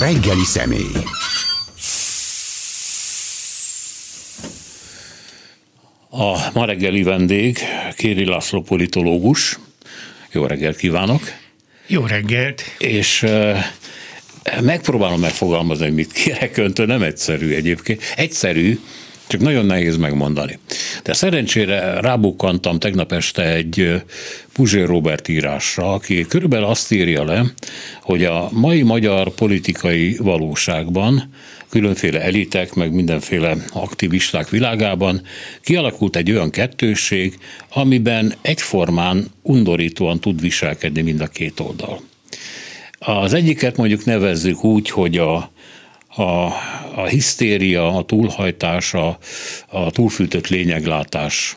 Reggeli személy. A ma reggeli vendég Kéri László politológus. Jó reggelt kívánok! Jó reggelt! És megpróbálom megfogalmazni, hogy mit kérek öntől, nem egyszerű egyébként. Egyszerű, csak nagyon nehéz megmondani. De szerencsére rábukkantam tegnap este egy Puzsér Robert írásra, aki körülbelül azt írja le, hogy a mai magyar politikai valóságban különféle elitek, meg mindenféle aktivisták világában kialakult egy olyan kettősség, amiben egyformán undorítóan tud viselkedni mind a két oldal. Az egyiket mondjuk nevezzük úgy, hogy a, a, a hisztéria, a túlhajtás, a, a túlfűtött lényeglátás,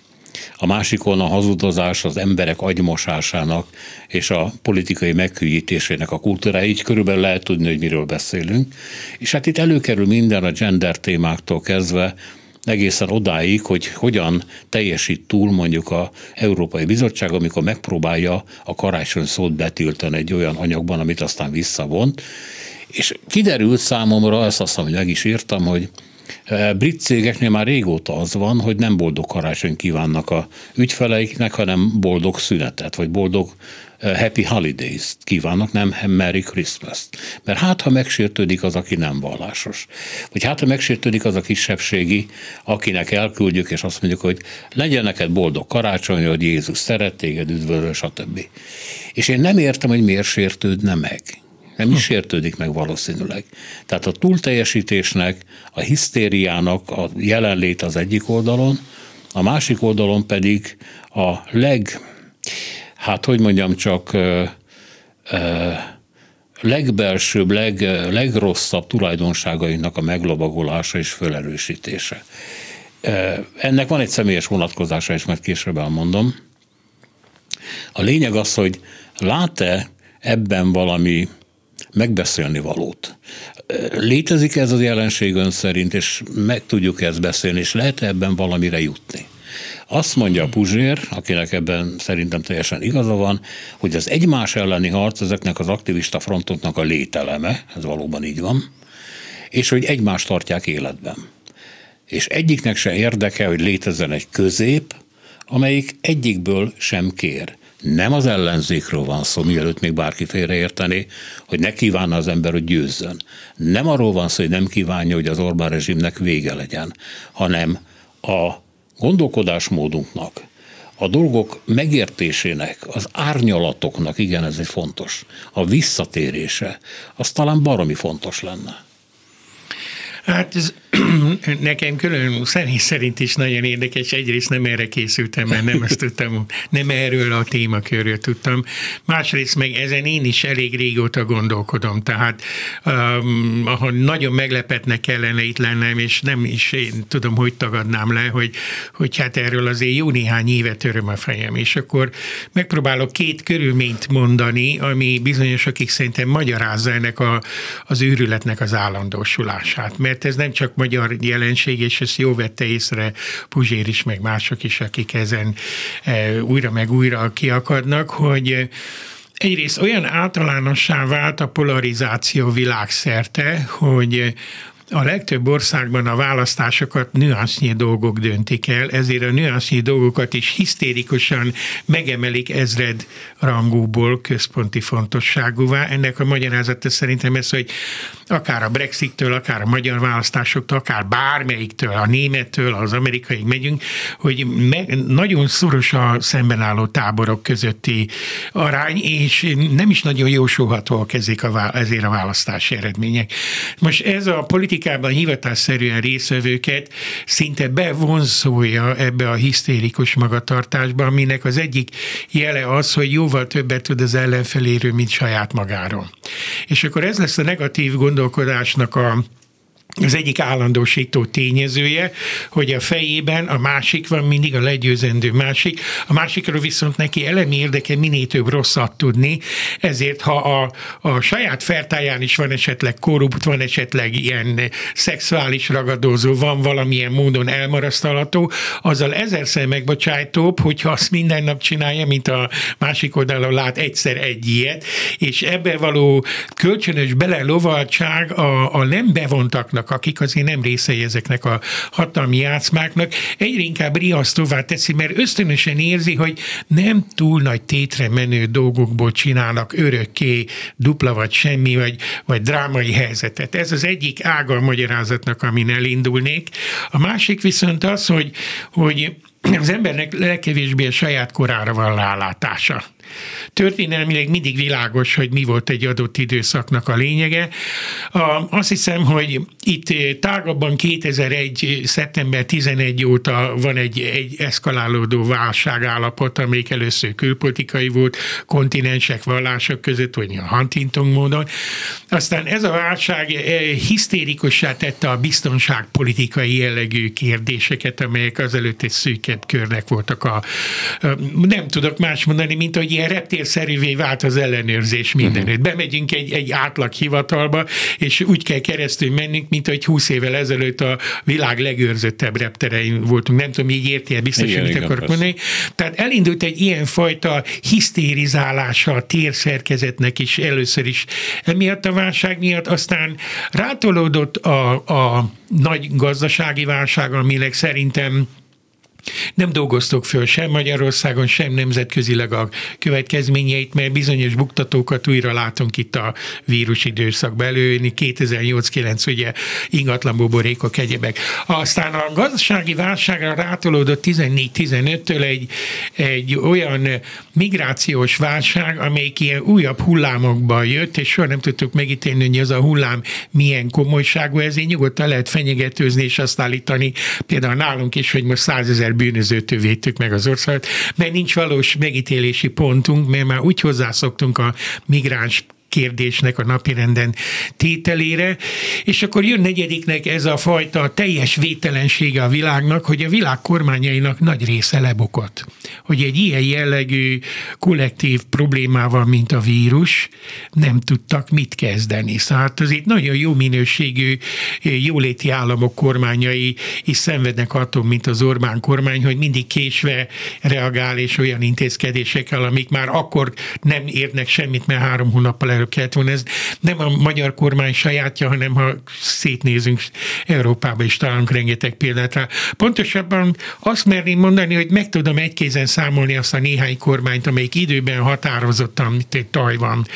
a másikon a hazudozás az emberek agymosásának és a politikai meghűítésének a kultúrája, így körülbelül lehet tudni, hogy miről beszélünk. És hát itt előkerül minden a gender témáktól kezdve, egészen odáig, hogy hogyan teljesít túl mondjuk a Európai Bizottság, amikor megpróbálja a karácsony szót betiltani egy olyan anyagban, amit aztán visszavont. És kiderült számomra, ezt azt hiszem, hogy meg is írtam, hogy brit cégeknél már régóta az van, hogy nem boldog karácsony kívánnak a ügyfeleiknek, hanem boldog szünetet, vagy boldog Happy Holidays kívánok, nem Merry Christmas. Mert hát, ha megsértődik az, aki nem vallásos. Vagy hát, ha megsértődik az a kisebbségi, akinek elküldjük, és azt mondjuk, hogy legyen neked boldog karácsony, hogy Jézus szeret téged, üdvözöl, stb. És én nem értem, hogy miért sértődne meg. Nem is sértődik meg valószínűleg. Tehát a túlteljesítésnek, a hisztériának a jelenlét az egyik oldalon, a másik oldalon pedig a leg hát hogy mondjam csak, legbelsőbb, leg, legrosszabb tulajdonságainak a meglovagolása és felerősítése. Ennek van egy személyes vonatkozása is, mert később elmondom. A lényeg az, hogy lát-e ebben valami megbeszélni valót. Létezik ez az jelenség ön szerint, és meg tudjuk ezt beszélni, és lehet -e ebben valamire jutni? Azt mondja a Puzsér, akinek ebben szerintem teljesen igaza van, hogy az egymás elleni harc ezeknek az aktivista frontoknak a lételeme, ez valóban így van, és hogy egymást tartják életben. És egyiknek se érdeke, hogy létezzen egy közép, amelyik egyikből sem kér. Nem az ellenzékről van szó, mielőtt még bárki félreértené, hogy ne kívánna az ember, hogy győzzön. Nem arról van szó, hogy nem kívánja, hogy az Orbán rezsimnek vége legyen, hanem a gondolkodásmódunknak, a dolgok megértésének, az árnyalatoknak, igen, ez egy fontos, a visszatérése, az talán baromi fontos lenne. Hát ez nekem külön személy szerint is nagyon érdekes. Egyrészt nem erre készültem, mert nem ezt tudtam, nem erről a témakörről tudtam. Másrészt meg ezen én is elég régóta gondolkodom, tehát um, ahol nagyon meglepetnek kellene itt lennem, és nem is én tudom, hogy tagadnám le, hogy, hogy hát erről azért jó néhány éve töröm a fejem, és akkor megpróbálok két körülményt mondani, ami bizonyos, akik szerintem magyarázza ennek a, az őrületnek az állandósulását, mert ez nem csak magyar jelenség, és ezt jó vette észre Puzsér is, meg mások is, akik ezen e, újra meg újra kiakadnak, hogy egyrészt olyan általánossá vált a polarizáció világszerte, hogy a legtöbb országban a választásokat nüansznyi dolgok döntik el, ezért a nüansznyi dolgokat is hisztérikusan megemelik ezred rangúból központi fontosságúvá. Ennek a magyarázata szerintem ez, hogy akár a Brexittől, akár a magyar választásoktól, akár bármelyiktől, a némettől, az amerikai megyünk, hogy me- nagyon szoros a szemben álló táborok közötti arány, és nem is nagyon jósolhatóak ezek a, ezért a választási eredmények. Most ez a politikában hivatásszerűen részvevőket szinte bevonzolja ebbe a hisztérikus magatartásba, aminek az egyik jele az, hogy jóval többet tud az ellenfeléről, mint saját magáról. És akkor ez lesz a negatív gondolkodásnak a az egyik állandósító tényezője, hogy a fejében a másik van mindig a legyőzendő másik, a másikról viszont neki elemi érdeke minél több rosszat tudni, ezért ha a, a saját fertáján is van esetleg korrupt, van esetleg ilyen szexuális ragadozó, van valamilyen módon elmarasztalható, azzal ezerszer megbocsájtóbb, hogyha azt minden nap csinálja, mint a másik oldalon lát egyszer egy ilyet, és ebbe való kölcsönös belelovaltság a, a nem bevontaknak vannak, akik azért nem részei ezeknek a hatalmi játszmáknak, egyre inkább riasztóvá teszi, mert ösztönösen érzi, hogy nem túl nagy tétre menő dolgokból csinálnak örökké dupla vagy semmi, vagy, vagy drámai helyzetet. Ez az egyik ága a magyarázatnak, amin elindulnék. A másik viszont az, hogy, hogy az embernek legkevésbé a saját korára van rálátása. Történelmileg mindig világos, hogy mi volt egy adott időszaknak a lényege. Azt hiszem, hogy itt tágabban 2001. szeptember 11 óta van egy, egy eszkalálódó válságállapot, amelyik először külpolitikai volt, kontinensek, vallások között, vagy a Huntington módon. Aztán ez a válság hisztérikussá tette a biztonságpolitikai jellegű kérdéseket, amelyek azelőtt egy szűkebb körnek voltak a, nem tudok más mondani, mint hogy ilyen reptérszerűvé vált az ellenőrzés mindenütt. Uh-huh. Bemegyünk egy, egy átlag hivatalba, és úgy kell keresztül mennünk, mint hogy 20 évvel ezelőtt a világ legőrzöttebb repterein voltunk. Nem tudom, így érti biztos, igen, mit akarok mondani. Tehát elindult egy ilyen fajta hisztérizálása a térszerkezetnek is először is emiatt a válság miatt, aztán rátolódott a, a nagy gazdasági válság, aminek szerintem nem dolgoztok föl sem Magyarországon, sem nemzetközileg a következményeit, mert bizonyos buktatókat újra látunk itt a vírus időszakban előni, 2008-9 ugye ingatlan buborékok, egyebek. Aztán a gazdasági válságra rátolódott 14-15-től egy, egy olyan migrációs válság, amelyik ilyen újabb hullámokba jött, és soha nem tudtuk megítélni, hogy az a hullám milyen komolyságú, ezért nyugodtan lehet fenyegetőzni és azt állítani, például nálunk is, hogy most 100 ezer bűnözőtől védtük meg az országot, mert nincs valós megítélési pontunk, mert már úgy hozzászoktunk a migráns kérdésnek a napirenden tételére, és akkor jön negyediknek ez a fajta teljes vételensége a világnak, hogy a világ kormányainak nagy része lebukott. Hogy egy ilyen jellegű kollektív problémával, mint a vírus, nem tudtak mit kezdeni. Szóval az itt nagyon jó minőségű jóléti államok kormányai is szenvednek attól, mint az Orbán kormány, hogy mindig késve reagál, és olyan intézkedésekkel, amik már akkor nem érnek semmit, mert három hónappal előbb kellett volna. Ez nem a magyar kormány sajátja, hanem ha szétnézünk Európába is találunk rengeteg példát rá. Pontosabban azt merném mondani, hogy meg tudom egy kézen számolni azt a néhány kormányt, amelyik időben határozottan, mint egy Tajvan,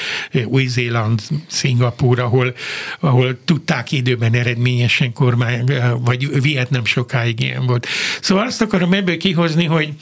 Új-Zéland, Szingapúr, ahol, ahol tudták időben eredményesen kormány, vagy Vietnam sokáig ilyen volt. Szóval azt akarom ebből kihozni, hogy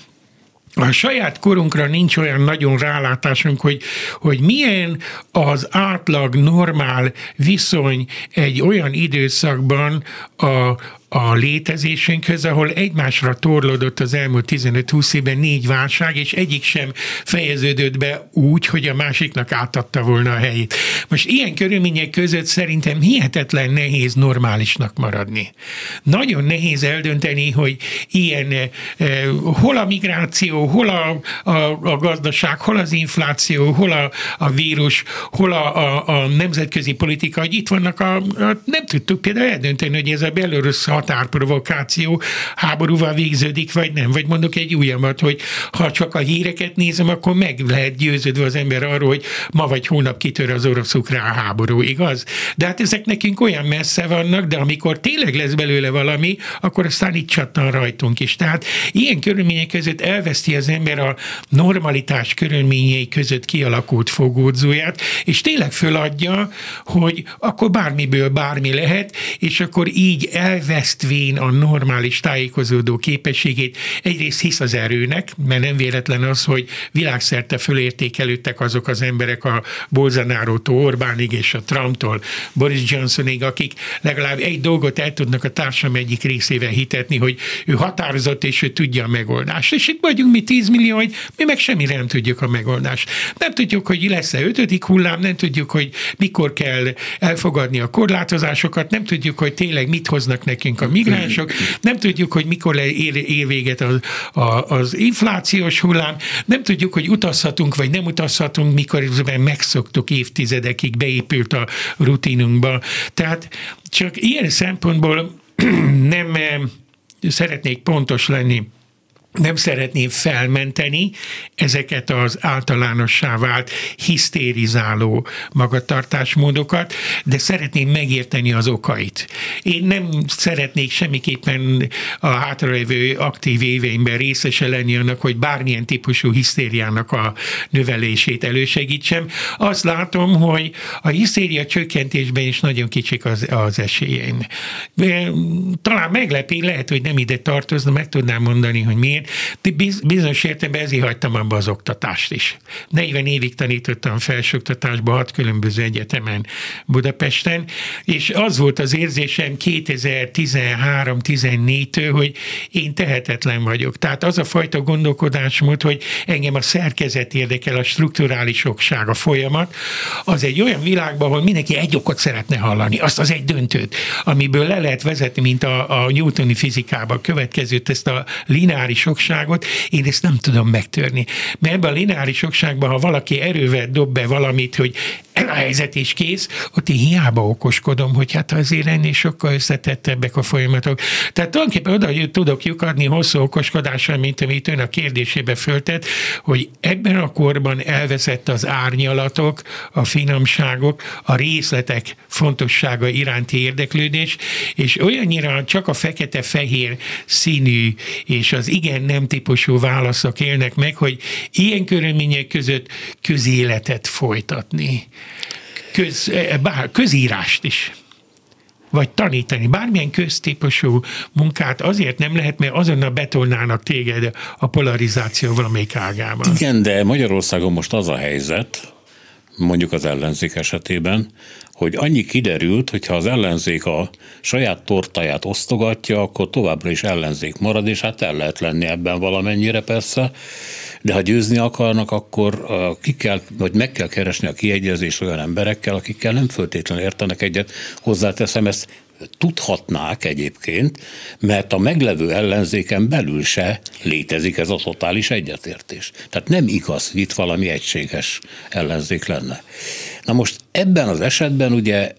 a saját korunkra nincs olyan nagyon rálátásunk, hogy, hogy milyen az átlag normál viszony egy olyan időszakban a, a létezésünkhöz, ahol egymásra torlódott az elmúlt 15-20 évben négy válság, és egyik sem fejeződött be úgy, hogy a másiknak átadta volna a helyét. Most ilyen körülmények között szerintem hihetetlen nehéz normálisnak maradni. Nagyon nehéz eldönteni, hogy ilyen eh, hol a migráció, hol a, a, a gazdaság, hol az infláció, hol a, a vírus, hol a, a, a nemzetközi politika, hogy itt vannak a, a nem tudtuk például eldönteni, hogy ez a belorusz határprovokáció háborúval végződik, vagy nem. Vagy mondok egy újabbat, hogy ha csak a híreket nézem, akkor meg lehet győződve az ember arról, hogy ma vagy hónap kitör az orosz-ukrán háború, igaz? De hát ezek nekünk olyan messze vannak, de amikor tényleg lesz belőle valami, akkor aztán itt csattan rajtunk is. Tehát ilyen körülmények között elveszti az ember a normalitás körülményei között kialakult fogódzóját, és tényleg föladja, hogy akkor bármiből bármi lehet, és akkor így elvesz vesztvén a normális tájékozódó képességét. Egyrészt hisz az erőnek, mert nem véletlen az, hogy világszerte fölértékelődtek azok az emberek a Bolsonarótól Orbánig és a Trumptól Boris Johnsonig, akik legalább egy dolgot el tudnak a társam egyik részével hitetni, hogy ő határozott és ő tudja a megoldást. És itt vagyunk mi 10 millió, hogy mi meg semmire nem tudjuk a megoldást. Nem tudjuk, hogy lesz-e ötödik hullám, nem tudjuk, hogy mikor kell elfogadni a korlátozásokat, nem tudjuk, hogy tényleg mit hoznak nekünk a migránsok, nem tudjuk, hogy mikor ér, ér véget az, az inflációs hullám, nem tudjuk, hogy utazhatunk vagy nem utazhatunk, mikor megszoktuk évtizedekig, beépült a rutinunkba. Tehát csak ilyen szempontból nem eh, szeretnék pontos lenni nem szeretném felmenteni ezeket az általánossá vált hisztérizáló magatartásmódokat, de szeretném megérteni az okait. Én nem szeretnék semmiképpen a hátralévő aktív éveimben részese lenni annak, hogy bármilyen típusú hisztériának a növelését elősegítsem. Azt látom, hogy a hisztéria csökkentésben is nagyon kicsik az, az esélyeim. Talán meglepi, lehet, hogy nem ide tartozna, meg tudnám mondani, hogy miért, bizonyos értelemben ezért hagytam abba az oktatást is. 40 évig tanítottam felsőoktatásba hat különböző egyetemen Budapesten, és az volt az érzésem 2013-14-től, hogy én tehetetlen vagyok. Tehát az a fajta gondolkodásmód, hogy engem a szerkezet érdekel, a strukturális okság, a folyamat, az egy olyan világban, ahol mindenki egy okot szeretne hallani, azt az egy döntőt, amiből le lehet vezetni, mint a, a newtoni fizikában következőt, ezt a lineáris okságot, én ezt nem tudom megtörni. Mert ebben a lineáris okságban, ha valaki erővel dob be valamit, hogy a helyzet is kész, ott én hiába okoskodom, hogy hát azért ennél sokkal összetettebbek a folyamatok. Tehát tulajdonképpen oda tudok lyukadni hosszú okoskodással, mint amit ön a kérdésébe föltett, hogy ebben a korban elveszett az árnyalatok, a finomságok, a részletek fontossága iránti érdeklődés, és olyannyira csak a fekete-fehér színű és az igen-nem típusú válaszok élnek meg, hogy ilyen körülmények között közéletet folytatni köz, eh, bár, közírást is vagy tanítani, bármilyen köztípusú munkát azért nem lehet, mert azonnal betolnának téged a polarizáció valamelyik ágában. Igen, de Magyarországon most az a helyzet, mondjuk az ellenzék esetében, hogy annyi kiderült, hogy ha az ellenzék a saját tortáját osztogatja, akkor továbbra is ellenzék marad, és hát el lehet lenni ebben valamennyire persze, de ha győzni akarnak, akkor ki kell, vagy meg kell keresni a kiegyezést olyan emberekkel, akikkel nem föltétlenül értenek egyet. Hozzáteszem, ezt tudhatnák egyébként, mert a meglevő ellenzéken belül se létezik ez a totális egyetértés. Tehát nem igaz, hogy itt valami egységes ellenzék lenne. Na most ebben az esetben ugye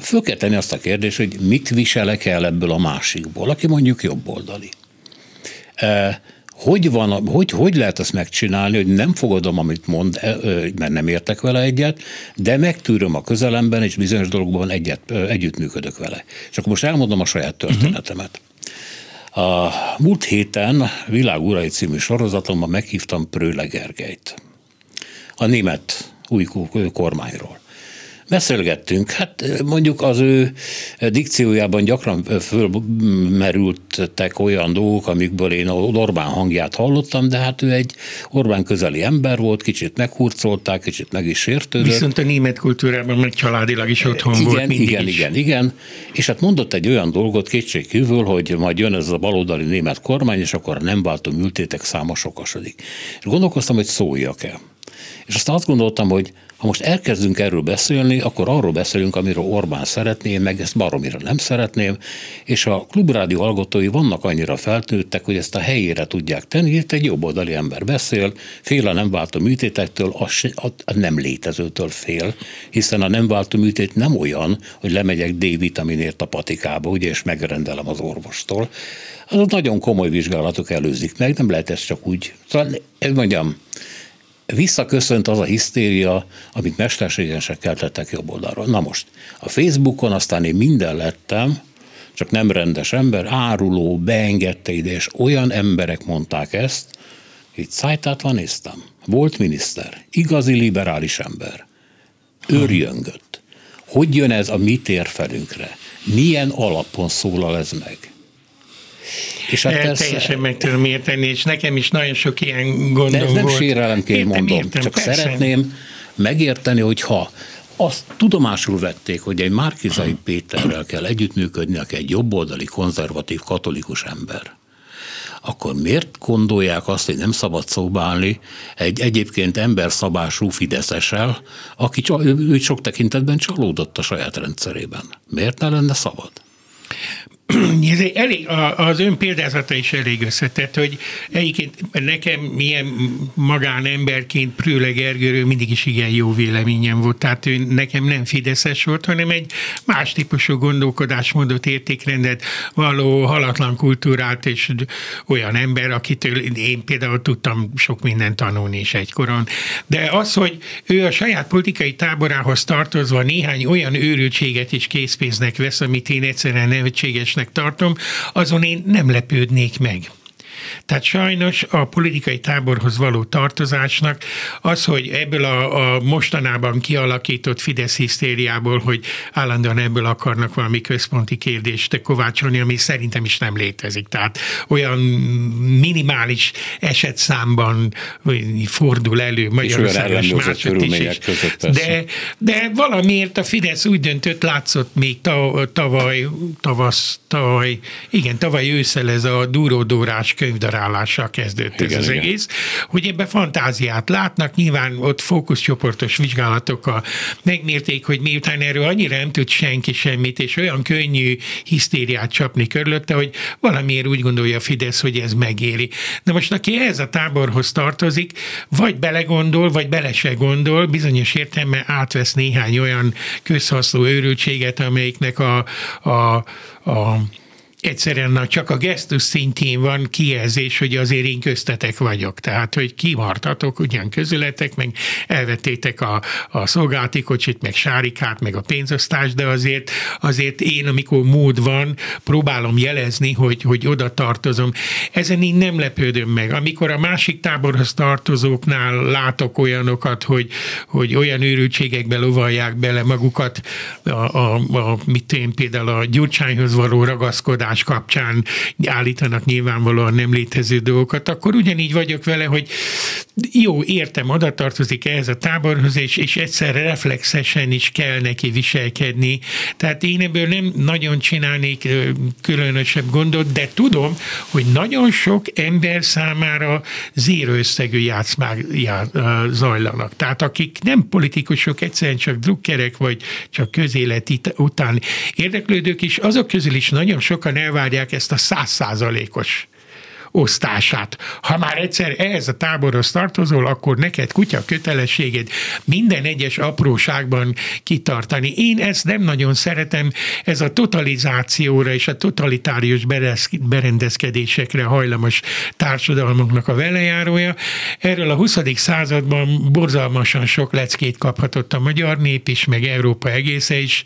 föl kell tenni azt a kérdést, hogy mit viselek el ebből a másikból, aki mondjuk jobboldali hogy, van, hogy, hogy lehet ezt megcsinálni, hogy nem fogadom, amit mond, e, mert nem értek vele egyet, de megtűröm a közelemben, és bizonyos dolgokban egyet, együttműködök vele. És akkor most elmondom a saját történetemet. A múlt héten Világ című sorozatomban meghívtam Prőle Gergelyt, a német új kormányról. Beszélgettünk, hát mondjuk az ő dikciójában gyakran fölmerültek olyan dolgok, amikből én Orbán hangját hallottam, de hát ő egy Orbán közeli ember volt, kicsit meghurcolták, kicsit meg is sértődött. Viszont a német kultúrában meg családilag is otthon igen, volt mindig Igen, is. igen, igen. És hát mondott egy olyan dolgot kétségkívül, hogy majd jön ez a baloldali német kormány, és akkor nem váltó műtétek száma sokasodik. És gondolkoztam, hogy szóljak el. És aztán azt gondoltam, hogy ha most elkezdünk erről beszélni, akkor arról beszélünk, amiről Orbán szeretné, én meg ezt baromira nem szeretném, és a klubrádió hallgatói vannak annyira feltőttek, hogy ezt a helyére tudják tenni, itt egy jobboldali ember beszél, fél a nem váltó műtétektől, a, a nem létezőtől fél, hiszen a nem váltó műtét nem olyan, hogy lemegyek D-vitaminért a patikába, ugye, és megrendelem az orvostól. Az nagyon komoly vizsgálatok előzik meg, nem lehet ezt csak úgy. Szóval, mondjam, visszaköszönt az a hisztéria, amit mesterségesen keltettek jobb oldalról. Na most, a Facebookon aztán én minden lettem, csak nem rendes ember, áruló, beengedte ide, és olyan emberek mondták ezt, itt szájtát van néztem. Volt miniszter, igazi liberális ember. Őrjöngött. Hogy jön ez a mi térfelünkre? Milyen alapon szólal ez meg? És hát persze, teljesen meg tudom érteni, és nekem is nagyon sok ilyen gondom De ez nem volt. sérelemként értem, mondom, értem, csak persze. szeretném megérteni, hogy ha azt tudomásul vették, hogy egy Márkizai Péterrel kell együttműködni, aki egy jobboldali, konzervatív, katolikus ember akkor miért gondolják azt, hogy nem szabad szóba állni egy egyébként emberszabású Fideszessel, aki ő sok tekintetben csalódott a saját rendszerében? Miért ne lenne szabad? ez elég, az ön példázata is elég összetett, hogy egyébként nekem milyen magánemberként Prőle Gergőről mindig is igen jó véleményem volt. Tehát ő nekem nem Fideszes volt, hanem egy más típusú gondolkodásmódot, értékrendet való halatlan kultúrát, és olyan ember, akitől én például tudtam sok mindent tanulni is egykoron. De az, hogy ő a saját politikai táborához tartozva néhány olyan őrültséget is készpénznek vesz, amit én egyszerűen nevetséges helyesnek tartom, azon én nem lepődnék meg. Tehát sajnos a politikai táborhoz való tartozásnak az, hogy ebből a, a mostanában kialakított Fidesz hisztériából, hogy állandóan ebből akarnak valami központi kérdést kovácsolni, ami szerintem is nem létezik. Tehát olyan minimális esetszámban fordul elő Magyarországon és máshogy is. is. De, de valamiért a Fidesz úgy döntött, látszott még tavaly, tavasz, tavaly, igen, tavaly ősszel ez a duródórás könyvdarálással kezdődött igen, ez az igen. egész, hogy ebbe fantáziát látnak, nyilván ott fókuszcsoportos vizsgálatokkal megmérték, hogy miután erről annyira nem tud senki semmit, és olyan könnyű hisztériát csapni körülötte, hogy valamiért úgy gondolja a Fidesz, hogy ez megéri. Na most aki ehhez a táborhoz tartozik, vagy belegondol, vagy bele se gondol, bizonyos értelme átvesz néhány olyan közhasznú őrültséget, amelyiknek a, a, a egyszerűen csak a gesztus szintjén van kijelzés, hogy azért én köztetek vagyok. Tehát, hogy kimartatok ugyan közületek, meg elvettétek a, a szolgálati kocsit, meg sárikát, meg a pénzosztást, de azért, azért én, amikor mód van, próbálom jelezni, hogy, hogy oda tartozom. Ezen én nem lepődöm meg. Amikor a másik táborhoz tartozóknál látok olyanokat, hogy, hogy olyan őrültségekbe lovalják bele magukat, a, a, a mit én például a gyurcsányhoz való ragaszkodás, egymás kapcsán állítanak nyilvánvalóan nem létező dolgokat, akkor ugyanígy vagyok vele, hogy jó, értem, oda tartozik ehhez a táborhoz, és, és egyszerre reflexesen is kell neki viselkedni. Tehát én ebből nem nagyon csinálnék különösebb gondot, de tudom, hogy nagyon sok ember számára zéro összegű játszmák já, zajlanak. Tehát akik nem politikusok, egyszerűen csak drukkerek, vagy csak közélet után érdeklődők is, azok közül is nagyon sokan elvárják ezt a százszázalékos osztását. Ha már egyszer ehhez a táborhoz tartozol, akkor neked kutya kötelességed minden egyes apróságban kitartani. Én ezt nem nagyon szeretem, ez a totalizációra és a totalitárius berendezkedésekre hajlamos társadalmaknak a velejárója. Erről a 20. században borzalmasan sok leckét kaphatott a magyar nép is, meg Európa egésze is.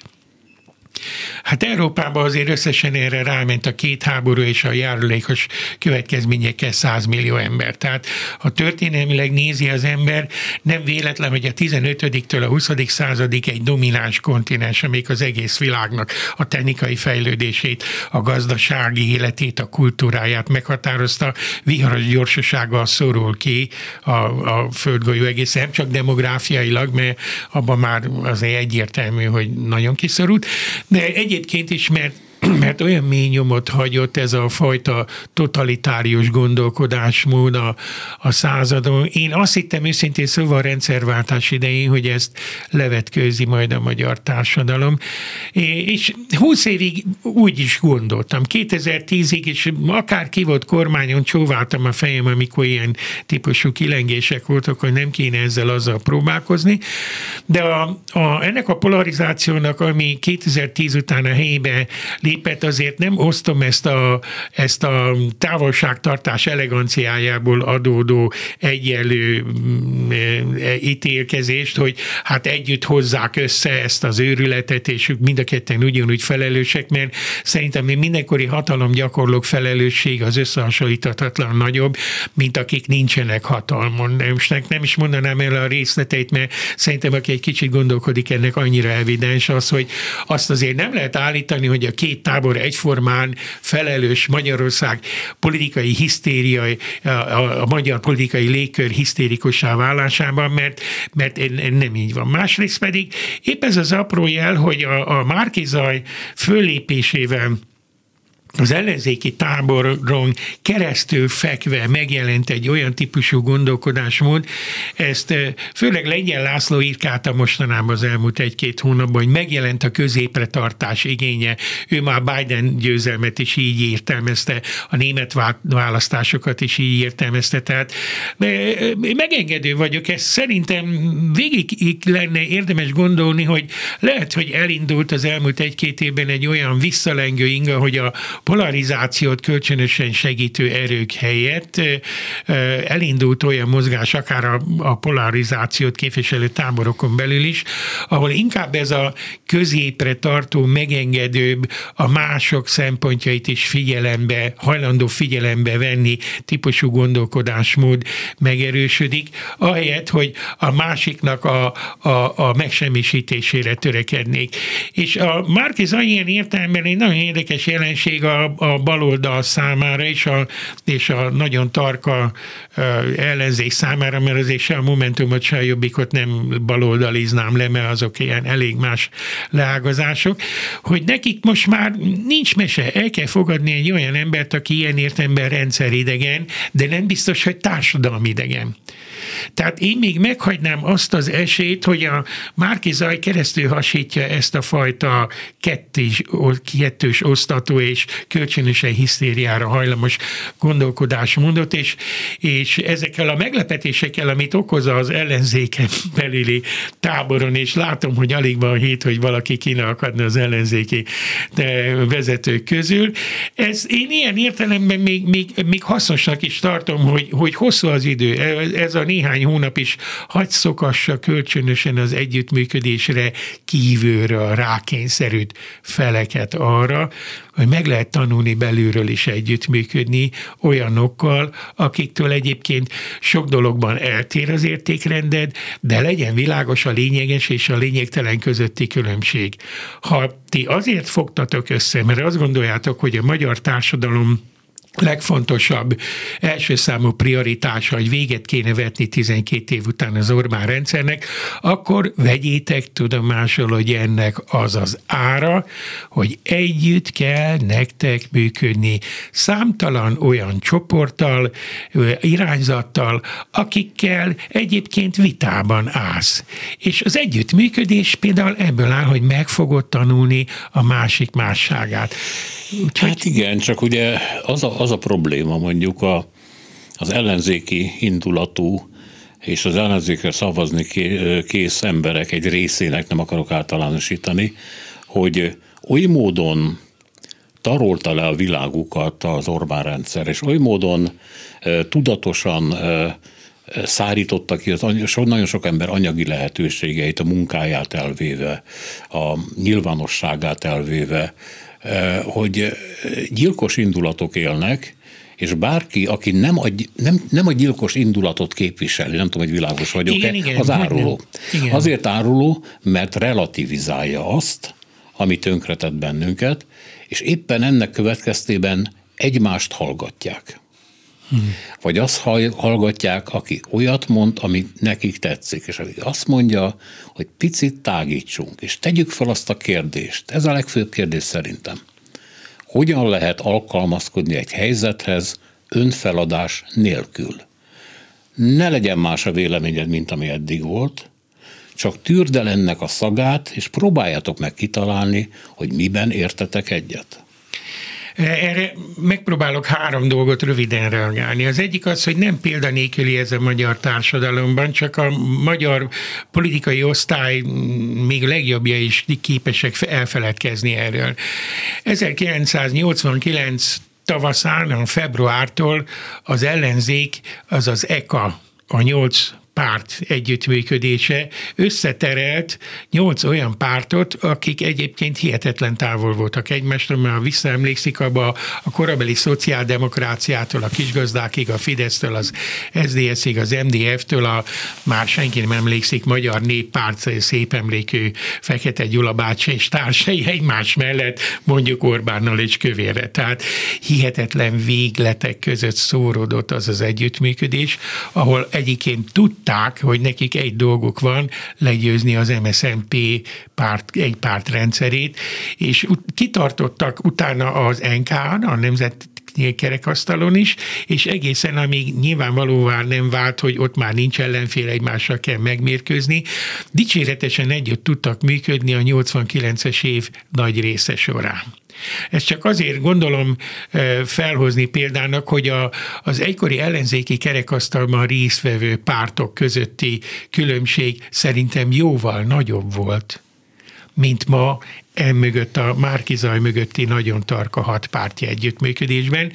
Hát Európában azért összesen erre ráment a két háború és a járulékos következményekkel 100 millió ember. Tehát ha történelmileg nézi az ember, nem véletlen, hogy a 15-től a 20. századig egy domináns kontinens, amelyik az egész világnak a technikai fejlődését, a gazdasági életét, a kultúráját meghatározta, viharos gyorsasággal szorul ki a, a földgolyó egész, nem csak demográfiailag, mert abban már azért egyértelmű, hogy nagyon kiszorult, de egyébként is, mert mert olyan mély nyomot hagyott ez a fajta totalitárius gondolkodásmód a, a századon. Én azt hittem őszintén szóval a rendszerváltás idején, hogy ezt levetkőzi majd a magyar társadalom. És 20 évig úgy is gondoltam. 2010-ig is akár ki volt kormányon, csóváltam a fejem, amikor ilyen típusú kilengések voltak, hogy nem kéne ezzel azzal próbálkozni. De a, a, ennek a polarizációnak, ami 2010 után a helyébe lép, képet azért nem osztom ezt a, ezt a távolságtartás eleganciájából adódó egyenlő mm, e, ítélkezést, hogy hát együtt hozzák össze ezt az őrületet, és ők mind a ketten ugyanúgy felelősek, mert szerintem még mindenkori hatalomgyakorlók felelősség az összehasonlíthatatlan nagyobb, mint akik nincsenek hatalmon. Most nem is mondanám el a részleteit, mert szerintem aki egy kicsit gondolkodik, ennek annyira evidens az, hogy azt azért nem lehet állítani, hogy a két tábor egyformán felelős Magyarország politikai hisztéria, a, a magyar politikai légkör hisztérikussá válásában, mert, mert nem így van. Másrészt pedig épp ez az apró jel, hogy a, a Márkizaj fölépésével az ellenzéki táboron keresztül fekve megjelent egy olyan típusú gondolkodásmód, ezt főleg Lengyel László írkálta mostanában az elmúlt egy-két hónapban, hogy megjelent a középre tartás igénye. Ő már Biden győzelmet is így értelmezte, a német választásokat is így értelmezte, tehát megengedő vagyok, ezt szerintem végig lenne érdemes gondolni, hogy lehet, hogy elindult az elmúlt egy-két évben egy olyan visszalengő inga, hogy a polarizációt kölcsönösen segítő erők helyett elindult olyan mozgás, akár a, a polarizációt képviselő táborokon belül is, ahol inkább ez a középre tartó, megengedőbb, a mások szempontjait is figyelembe, hajlandó figyelembe venni típusú gondolkodásmód megerősödik, ahelyett, hogy a másiknak a, a, a megsemmisítésére törekednék. És a Márkiz ilyen értelemben egy nagyon érdekes jelenség a, a baloldal számára és a, és a nagyon tarka ellenzék számára, mert azért se a Momentumot, se a Jobbikot nem baloldaliznám le, mert azok ilyen elég más leágazások, hogy nekik most már nincs mese, el kell fogadni egy olyan embert, aki ilyen értelemben rendszeridegen, de nem biztos, hogy társadalmi idegen. Tehát én még meghagynám azt az esélyt, hogy a Márki Zaj keresztül hasítja ezt a fajta kettős, kettős osztató és kölcsönösen hisztériára hajlamos gondolkodásmódot, és, és ezekkel a meglepetésekkel, amit okoz az ellenzéken belüli táboron, és látom, hogy alig van hét, hogy valaki kéne akadni az ellenzéki vezetők közül. Ez én ilyen értelemben még, még, még hasznosnak is tartom, hogy, hogy hosszú az idő. Ez a néhány hónap is hagy szokassa kölcsönösen az együttműködésre kívülről rákényszerült feleket arra, hogy meg lehet tanulni belülről is együttműködni olyanokkal, akiktől egyébként sok dologban eltér az értékrended, de legyen világos a lényeges és a lényegtelen közötti különbség. Ha ti azért fogtatok össze, mert azt gondoljátok, hogy a magyar társadalom legfontosabb első számú prioritása, hogy véget kéne vetni 12 év után az Orbán rendszernek, akkor vegyétek tudomásul, hogy ennek az az ára, hogy együtt kell nektek működni számtalan olyan csoporttal, irányzattal, akikkel egyébként vitában állsz. És az együttműködés például ebből áll, hogy meg fogod tanulni a másik másságát. Úgyhogy... Hát igen, csak ugye az a, az a probléma mondjuk a, az ellenzéki indulatú és az ellenzékre szavazni kész emberek egy részének nem akarok általánosítani, hogy oly módon tarolta le a világukat az Orbán rendszer, és oly módon tudatosan e, szárította ki az, nagyon sok ember anyagi lehetőségeit, a munkáját elvéve, a nyilvánosságát elvéve, hogy eh, gyilkos indulatok élnek, és bárki, aki nem a, nem, nem a gyilkos indulatot képviseli, nem tudom, hogy világos vagyok-e, igen, az áruló. Igen. Azért áruló, mert relativizálja azt, ami tönkretett bennünket, és éppen ennek következtében egymást hallgatják. Vagy azt hallgatják, aki olyat mond, ami nekik tetszik, és aki azt mondja, hogy picit tágítsunk, és tegyük fel azt a kérdést. Ez a legfőbb kérdés szerintem. Hogyan lehet alkalmazkodni egy helyzethez önfeladás nélkül? Ne legyen más a véleményed, mint ami eddig volt, csak tűrd el ennek a szagát, és próbáljátok meg kitalálni, hogy miben értetek egyet. Erre megpróbálok három dolgot röviden reagálni. Az egyik az, hogy nem példanéküli ez a magyar társadalomban, csak a magyar politikai osztály még legjobbja is képesek elfeledkezni erről. 1989 tavaszán, a februártól az ellenzék, az az EKA, a nyolc párt együttműködése összeterelt nyolc olyan pártot, akik egyébként hihetetlen távol voltak egymástól, mert ha visszaemlékszik abba a korabeli szociáldemokráciától, a kisgazdákig, a Fidesztől, az SZDSZ-ig, az MDF-től, a már senki nem emlékszik, Magyar Néppárt szép emlékű Fekete Gyula bácsi és társai egymás mellett, mondjuk Orbánnal és Kövérre. Tehát hihetetlen végletek között szórodott az az együttműködés, ahol egyébként tudták, tudták, hogy nekik egy dolguk van, legyőzni az MSZNP párt, egy párt rendszerét, és kitartottak utána az NK-n, a Nemzet kerekasztalon is, és egészen amíg nyilvánvalóvá nem vált, hogy ott már nincs ellenfél, egymással kell megmérkőzni, dicséretesen együtt tudtak működni a 89-es év nagy része során. Ezt csak azért gondolom felhozni példának, hogy a, az egykori ellenzéki kerekasztalban résztvevő pártok közötti különbség szerintem jóval nagyobb volt, mint ma emögött a Márkizaj mögötti nagyon tarka hat párti együttműködésben,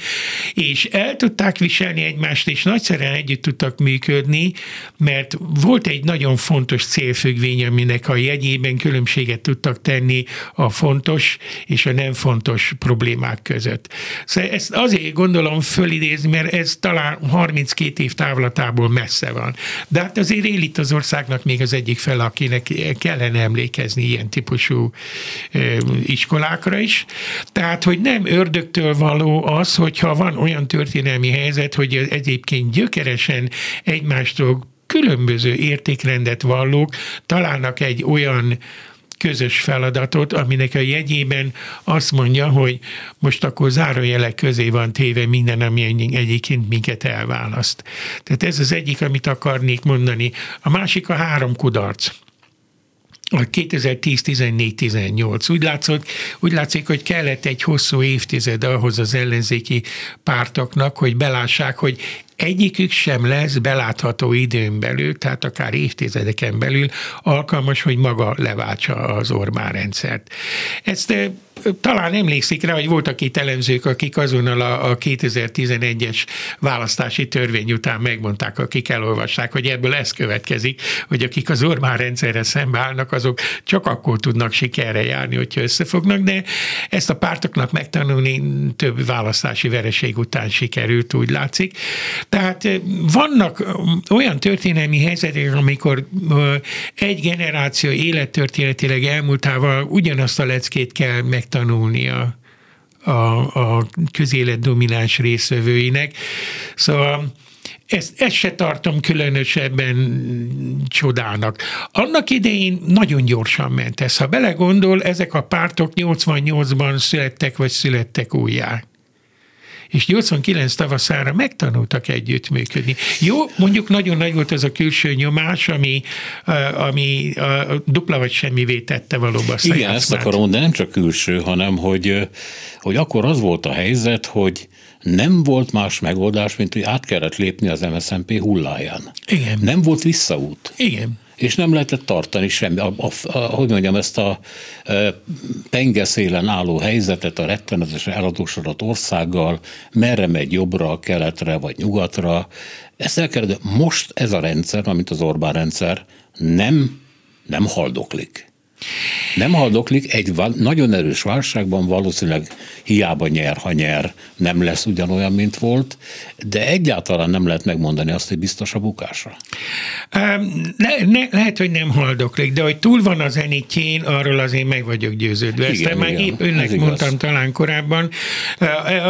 és el tudták viselni egymást, és nagyszerűen együtt tudtak működni, mert volt egy nagyon fontos célfüggvény, aminek a jegyében különbséget tudtak tenni a fontos és a nem fontos problémák között. Szóval ezt azért gondolom fölidézni, mert ez talán 32 év távlatából messze van. De hát azért él itt az országnak még az egyik fel, akinek kellene emlékezni ilyen típusú iskolákra is. Tehát, hogy nem ördögtől való az, hogyha van olyan történelmi helyzet, hogy egyébként gyökeresen egymástól különböző értékrendet vallók találnak egy olyan közös feladatot, aminek a jegyében azt mondja, hogy most akkor zárójelek közé van téve minden, ami egyébként minket elválaszt. Tehát ez az egyik, amit akarnék mondani. A másik a három kudarc a 2010-14-18. Úgy, látszott, úgy látszik, hogy kellett egy hosszú évtized ahhoz az ellenzéki pártoknak, hogy belássák, hogy egyikük sem lesz belátható időn belül, tehát akár évtizedeken belül alkalmas, hogy maga leváltsa az Orbán rendszert. Ezt talán emlékszik rá, hogy voltak itt elemzők, akik azonnal a, a 2011-es választási törvény után megmondták, akik elolvassák, hogy ebből ez következik, hogy akik az Orbán rendszerre szembeállnak, azok csak akkor tudnak sikerre járni, hogyha összefognak, de ezt a pártoknak megtanulni több választási vereség után sikerült, úgy látszik. Tehát vannak olyan történelmi helyzetek, amikor egy generáció élettörténetileg elmúltával ugyanazt a leckét kell megtanulnia a, a közélet domináns részvevőinek. Szóval ezt, ezt se tartom különösebben csodának. Annak idején nagyon gyorsan ment ez. Ha belegondol, ezek a pártok 88-ban születtek, vagy születtek újjá és 89 tavaszára megtanultak együttműködni. Jó, mondjuk nagyon nagy volt ez a külső nyomás, ami, ami a dupla vagy semmivé tette valóban Igen, ezt akarom, de nem csak külső, hanem hogy, hogy akkor az volt a helyzet, hogy nem volt más megoldás, mint hogy át kellett lépni az MSZNP hulláján. Igen. Nem volt visszaút. Igen és nem lehetett tartani semmi, a, a, a, hogy mondjam, ezt a e, pengeszélen álló helyzetet a rettenetesen eladósodott országgal, merre megy jobbra, keletre vagy nyugatra, ezt el kell, de most ez a rendszer, amit az Orbán rendszer, nem, nem haldoklik. Nem haldoklik, egy nagyon erős válságban valószínűleg hiába nyer, ha nyer, nem lesz ugyanolyan, mint volt, de egyáltalán nem lehet megmondani azt, hogy biztos a bukásra. Le, ne, lehet, hogy nem haldoklik, de hogy túl van az enitjén, arról azért meg vagyok győződve. Ezt igen, már igen, épp önnek mondtam igaz. talán korábban.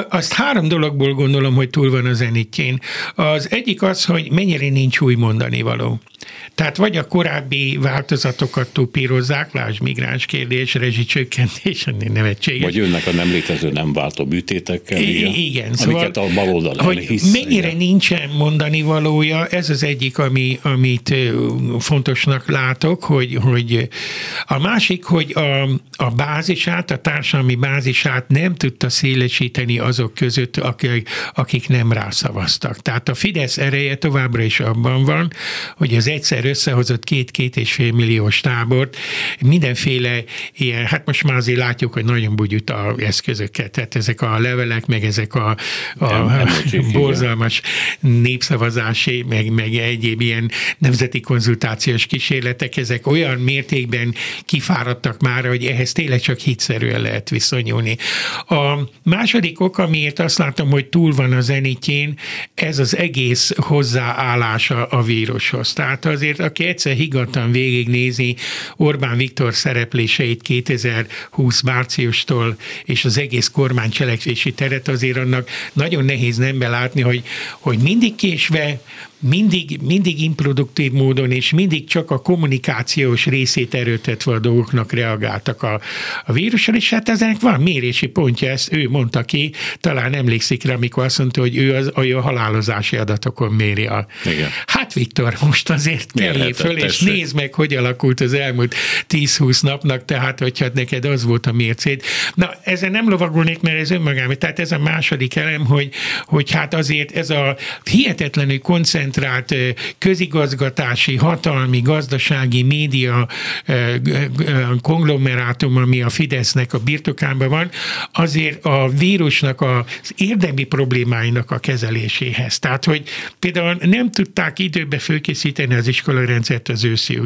Azt három dologból gondolom, hogy túl van az enitjén. Az egyik az, hogy mennyire nincs új mondani való. Tehát vagy a korábbi változatokat tupírozzák, lásd migráns kérdés, rezsicsökkentés, nevetséges. Vagy jönnek a nem létező, nem váltó műtétekkel, igen, igen amiket szóval, a baloldal hogy hisz. Mennyire igen. nincsen mondani valója, ez az egyik, ami, amit fontosnak látok, hogy, hogy a másik, hogy a, a bázisát, a társadalmi bázisát nem tudta szélesíteni azok között, akik, akik nem rászavaztak. Tehát a Fidesz ereje továbbra is abban van, hogy az egyszer összehozott két-két és fél milliós tábort mindenféle ilyen, hát most már azért látjuk, hogy nagyon a eszközöket, tehát ezek a levelek, meg ezek a, a nem, nem borzalmas népszavazási, meg, meg egyéb ilyen nemzeti konzultációs kísérletek, ezek olyan mértékben kifáradtak már, hogy ehhez tényleg csak hitszerűen lehet viszonyulni. A második ok, amiért azt látom, hogy túl van a zenitjén, ez az egész hozzáállása a vírushoz. Tehát azért, aki egyszer higgadtan végignézi Orbán Viktor szerepléseit 2020 márciustól és az egész kormány cselekvési teret, azért annak nagyon nehéz nem belátni, hogy, hogy mindig késve, mindig, mindig improduktív módon, és mindig csak a kommunikációs részét erőtetve a dolgoknak reagáltak a, a vírusra, és hát ezenek van mérési pontja, ezt ő mondta ki, talán emlékszik rá, amikor azt mondta, hogy ő az, a halálozási adatokon méri a... Igen. Hát Viktor, most azért kelljé föl, és nézd meg, hogy alakult az elmúlt 10-20 napnak, tehát hogyha neked az volt a mércét. Na, ezen nem lovagolnék, mert ez önmagában, tehát ez a második elem, hogy, hogy hát azért ez a hihetetlenül koncentrált koncentrált közigazgatási, hatalmi, gazdasági média konglomerátum, ami a Fidesznek a birtokában van, azért a vírusnak az érdemi problémáinak a kezeléséhez. Tehát, hogy például nem tudták időbe fölkészíteni az iskolarendszert az őszi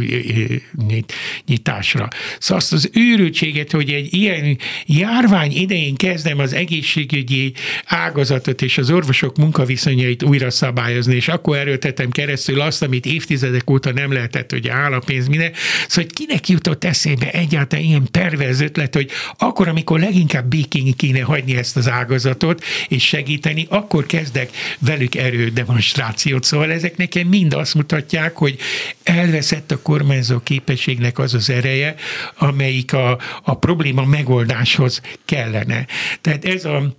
nyitásra. Szóval azt az őrültséget, hogy egy ilyen járvány idején kezdem az egészségügyi ágazatot és az orvosok munkaviszonyait újra szabályozni, és akkor erről erőltetem keresztül azt, amit évtizedek óta nem lehetett, hogy áll a pénz, minden. Szóval, hogy kinek jutott eszébe egyáltalán ilyen perverz ötlet, hogy akkor, amikor leginkább békén kéne hagyni ezt az ágazatot, és segíteni, akkor kezdek velük erődemonstrációt. Szóval ezek nekem mind azt mutatják, hogy elveszett a kormányzó képességnek az az ereje, amelyik a, a probléma megoldáshoz kellene. Tehát ez a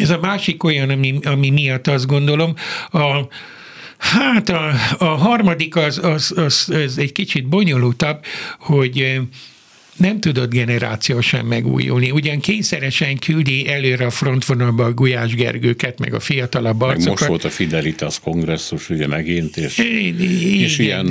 ez a másik olyan, ami, ami miatt azt gondolom, a, Hát a, a harmadik az, az, az, az egy kicsit bonyolultabb, hogy nem tudott generációsan megújulni. Ugyan kényszeresen küldi előre a frontvonalba a Gulyás Gergőket, meg a fiatalabb arcokat. Meg most volt a Fidelitas kongresszus, ugye megint, és, és ilyen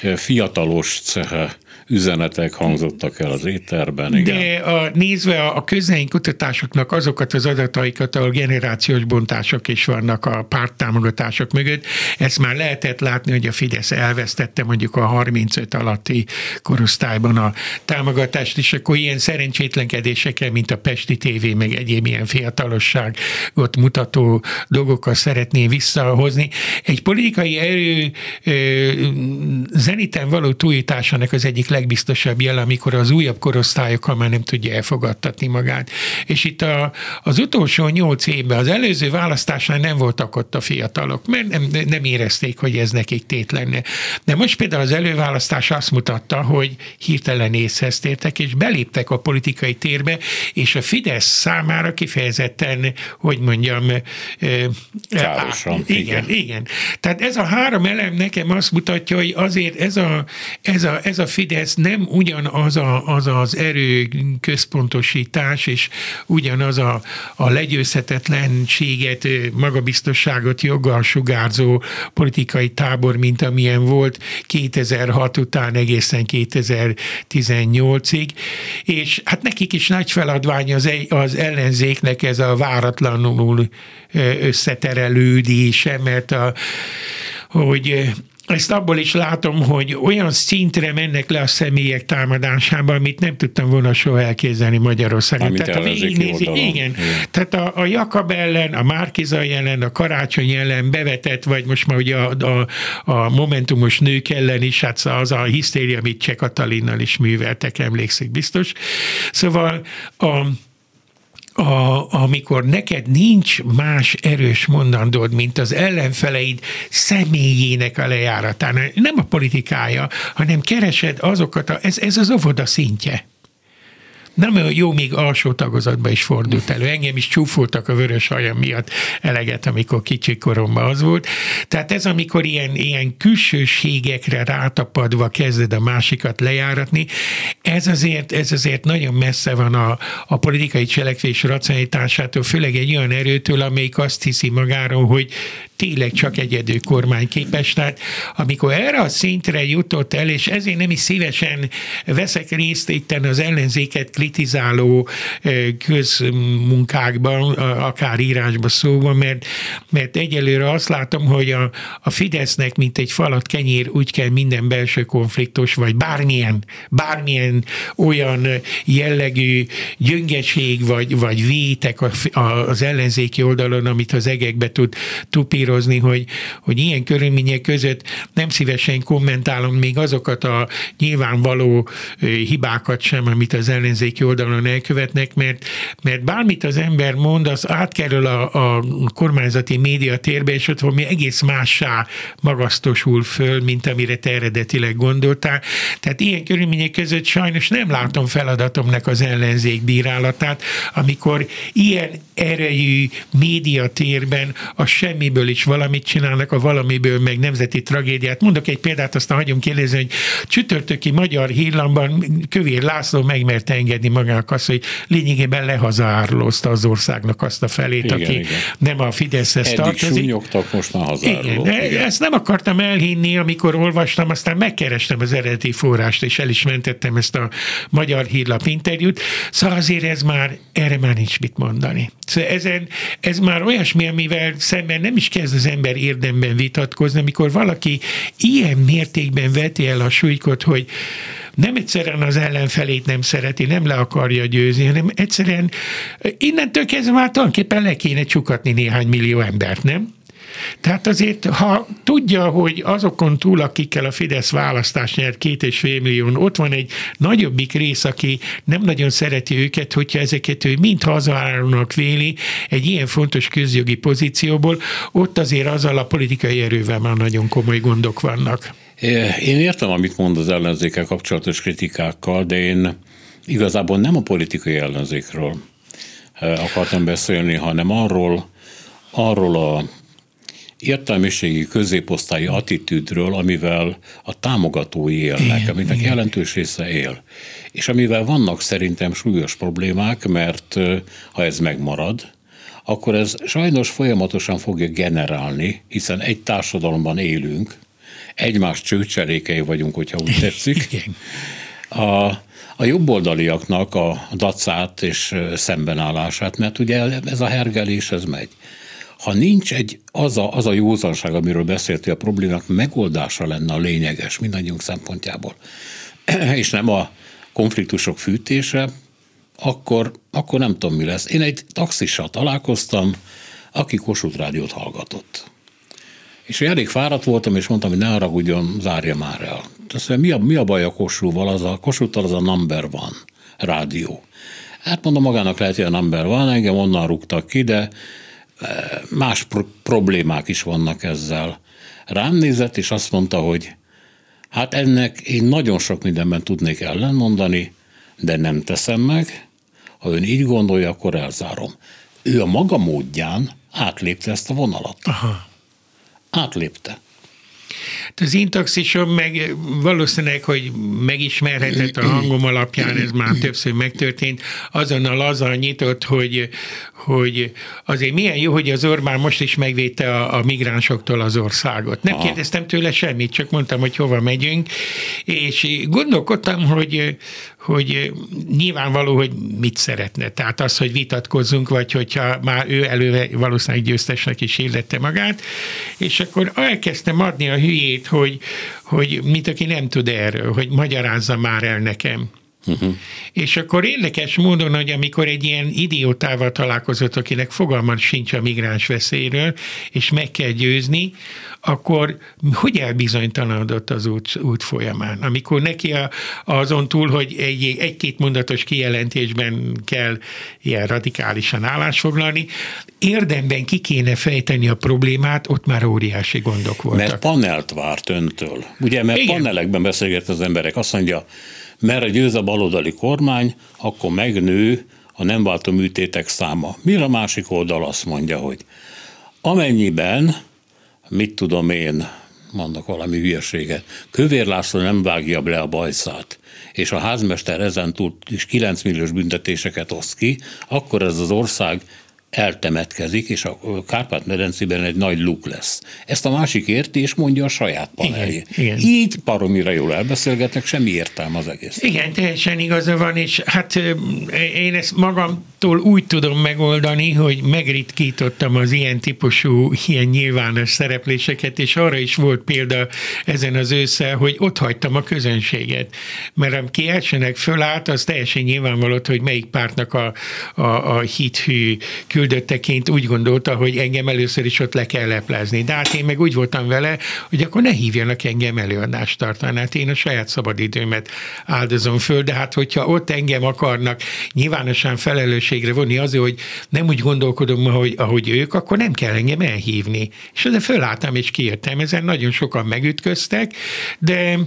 de... fiatalos cehe üzenetek hangzottak el az étterben. Igen. De a, nézve a, a kutatásoknak azokat az adataikat, ahol generációs bontások is vannak a párttámogatások mögött, ezt már lehetett látni, hogy a Fidesz elvesztette mondjuk a 35 alatti korosztályban a támogatást, és akkor ilyen szerencsétlenkedésekkel, mint a Pesti TV, meg egyéb ilyen fiatalosságot mutató dolgokkal szeretné visszahozni. Egy politikai erő zeniten való tújításának az egyik legbiztosabb jel, amikor az újabb korosztályokkal már nem tudja elfogadtatni magát. És itt a, az utolsó nyolc évben, az előző választásán nem voltak ott a fiatalok, mert nem, nem érezték, hogy ez nekik tét lenne. De most például az előválasztás azt mutatta, hogy hirtelen észhez tértek, és beléptek a politikai térbe, és a Fidesz számára kifejezetten, hogy mondjam, Károsan. Igen, igen, igen. Tehát ez a három elem nekem azt mutatja, hogy azért ez a, ez a, ez a Fidesz ez nem ugyanaz a, az, az erő központosítás, és ugyanaz a, a legyőzhetetlenséget, magabiztosságot joggal sugárzó politikai tábor, mint amilyen volt 2006 után egészen 2018-ig, és hát nekik is nagy feladvány az, az ellenzéknek ez a váratlanul összeterelődése, mert a, hogy ezt abból is látom, hogy olyan szintre mennek le a személyek támadásában, amit nem tudtam volna soha elképzelni Magyarországon. Amit Tehát a végignézi, igen, igen. Tehát a, a Jakab ellen, a Márkiza ellen, a Karácsony ellen bevetett, vagy most már ugye a, a, a Momentumos nők ellen is, hát az a hisztéria, amit Cseh Katalinnal is műveltek, emlékszik biztos. Szóval a a, amikor neked nincs más erős mondandód, mint az ellenfeleid személyének a lejáratán, nem a politikája, hanem keresed azokat, a, ez, ez az óvoda szintje nem olyan jó, még alsó tagozatba is fordult elő. Engem is csúfoltak a vörös hajam miatt eleget, amikor kicsi koromban az volt. Tehát ez, amikor ilyen, ilyen külsőségekre rátapadva kezded a másikat lejáratni, ez azért, ez azért nagyon messze van a, a politikai cselekvés racionalitásától, főleg egy olyan erőtől, amelyik azt hiszi magáról, hogy tényleg csak egyedül kormány képes. Tehát amikor erre a szintre jutott el, és ezért nem is szívesen veszek részt itt az ellenzéket kritizáló közmunkákban, akár írásban szóban, mert, mert egyelőre azt látom, hogy a, a Fidesznek, mint egy falat kenyér, úgy kell minden belső konfliktus, vagy bármilyen, bármilyen olyan jellegű gyöngeség, vagy, vagy vétek az ellenzéki oldalon, amit az egekbe tud tupírni, hangsúlyozni, hogy, hogy ilyen körülmények között nem szívesen kommentálom még azokat a nyilvánvaló hibákat sem, amit az ellenzéki oldalon elkövetnek, mert, mert bármit az ember mond, az átkerül a, a kormányzati média térbe, és ott valami egész mássá magasztosul föl, mint amire te eredetileg gondoltál. Tehát ilyen körülmények között sajnos nem látom feladatomnak az ellenzék bírálatát, amikor ilyen erejű médiatérben a semmiből is valamit csinálnak, a valamiből meg nemzeti tragédiát. Mondok egy példát, aztán hagyom kérdezni, hogy csütörtöki magyar hírlamban Kövér László megmerte engedni magának azt, hogy lényegében lehazaárlózta az országnak azt a felét, igen, aki igen. nem a Fideszhez Eddig tartozik. Súnyogtak, most már hazáruló. Igen, igen. Ezt nem akartam elhinni, amikor olvastam, aztán megkerestem az eredeti forrást, és el is mentettem ezt a magyar hírlap interjút. Szóval azért ez már, erre már nincs mit mondani. Szóval ezen, ez már olyasmi, amivel szemben nem is kezd az ember érdemben vitatkozni, amikor valaki ilyen mértékben veti el a súlykot, hogy nem egyszerűen az ellenfelét nem szereti, nem le akarja győzni, hanem egyszerűen innentől kezdve már tulajdonképpen le kéne csukatni néhány millió embert, nem? Tehát azért, ha tudja, hogy azokon túl, akikkel a Fidesz választás nyert két és fél millió, ott van egy nagyobbik rész, aki nem nagyon szereti őket, hogyha ezeket ő mind hazaállónak véli egy ilyen fontos közjogi pozícióból, ott azért azzal a politikai erővel már nagyon komoly gondok vannak. Én értem, amit mond az ellenzékkel kapcsolatos kritikákkal, de én igazából nem a politikai ellenzékről eh, akartam beszélni, hanem arról, arról a értelmiségi középosztályi attitűdről, amivel a támogatói élnek, igen, aminek igen. jelentős része él. És amivel vannak szerintem súlyos problémák, mert ha ez megmarad, akkor ez sajnos folyamatosan fogja generálni, hiszen egy társadalomban élünk, egymás csőcserékei vagyunk, hogyha úgy tetszik. Igen. A, a jobboldaliaknak a dacát és szembenállását, mert ugye ez a hergelés, ez megy. Ha nincs egy, az a, az a józanság, amiről beszéltél, a problémák megoldása lenne a lényeges mindannyiunk szempontjából, és nem a konfliktusok fűtése, akkor, akkor nem tudom, mi lesz. Én egy taxissal találkoztam, aki Kossuth rádiót hallgatott. És elég fáradt voltam, és mondtam, hogy ne haragudjon, zárja már el. Azt mondja, mi a, mi a baj a Kossuthval? Az a Kossuthtal az a number van rádió. Hát mondom, magának lehet, hogy a number van, engem onnan rúgtak ki, de más pro- problémák is vannak ezzel. Rám nézett, és azt mondta, hogy hát ennek én nagyon sok mindenben tudnék ellenmondani, de nem teszem meg. Ha ön így gondolja, akkor elzárom. Ő a maga módján átlépte ezt a vonalat. Aha. Átlépte. Az én taxisom meg valószínűleg, hogy megismerhetett a hangom alapján, ez már többször megtörtént, azonnal azzal nyitott, hogy, hogy azért milyen jó, hogy az Orbán most is megvédte a, a migránsoktól az országot. Nem kérdeztem tőle semmit, csak mondtam, hogy hova megyünk, és gondolkodtam, hogy, hogy nyilvánvaló, hogy mit szeretne. Tehát az, hogy vitatkozzunk, vagy hogyha már ő előve valószínűleg győztesnek is illette magát, és akkor elkezdtem adni a hülyét, hogy, hogy mint aki nem tud erről, hogy magyarázza már el nekem. Uh-huh. És akkor érdekes módon, hogy amikor egy ilyen idiótával találkozott, akinek fogalma sincs a migráns veszélyről, és meg kell győzni, akkor hogy elbizonytalanodott az út, út folyamán? Amikor neki a, azon túl, hogy egy, egy-két mondatos kijelentésben kell ilyen radikálisan állásfoglalni, érdemben ki kéne fejteni a problémát, ott már óriási gondok voltak. Mert panelt várt öntől. Ugye, mert Igen. panelekben beszélget az emberek, azt mondja, merre győz a baloldali kormány, akkor megnő a nem váltó műtétek száma. Mire a másik oldal azt mondja, hogy amennyiben, mit tudom én, mondok valami hülyeséget, Kövér László nem vágja le a bajszát, és a házmester ezen túl is 9 milliós büntetéseket oszt ki, akkor ez az ország eltemetkezik, és a Kárpát-medencében egy nagy luk lesz. Ezt a másik érti, és mondja a saját paneljé. Igen, igen. Így paromira jól elbeszélgetnek, semmi értelme az egész. Igen, teljesen igaza van, és hát én ezt magamtól úgy tudom megoldani, hogy megritkítottam az ilyen típusú, ilyen nyilvános szerepléseket, és arra is volt példa ezen az ősszel, hogy ott hagytam a közönséget. Mert aki elsőnek fölállt, az teljesen nyilvánvaló, hogy melyik pártnak a, a, a hithű küldötteként úgy gondolta, hogy engem először is ott le kell leplezni. De hát én meg úgy voltam vele, hogy akkor ne hívjanak engem előadást tartani. Hát én a saját szabadidőmet áldozom föl, de hát hogyha ott engem akarnak nyilvánosan felelősségre vonni azért, hogy nem úgy gondolkodom, ahogy, ahogy ők, akkor nem kell engem elhívni. És de fölálltam és kijöttem. Ezen nagyon sokan megütköztek, de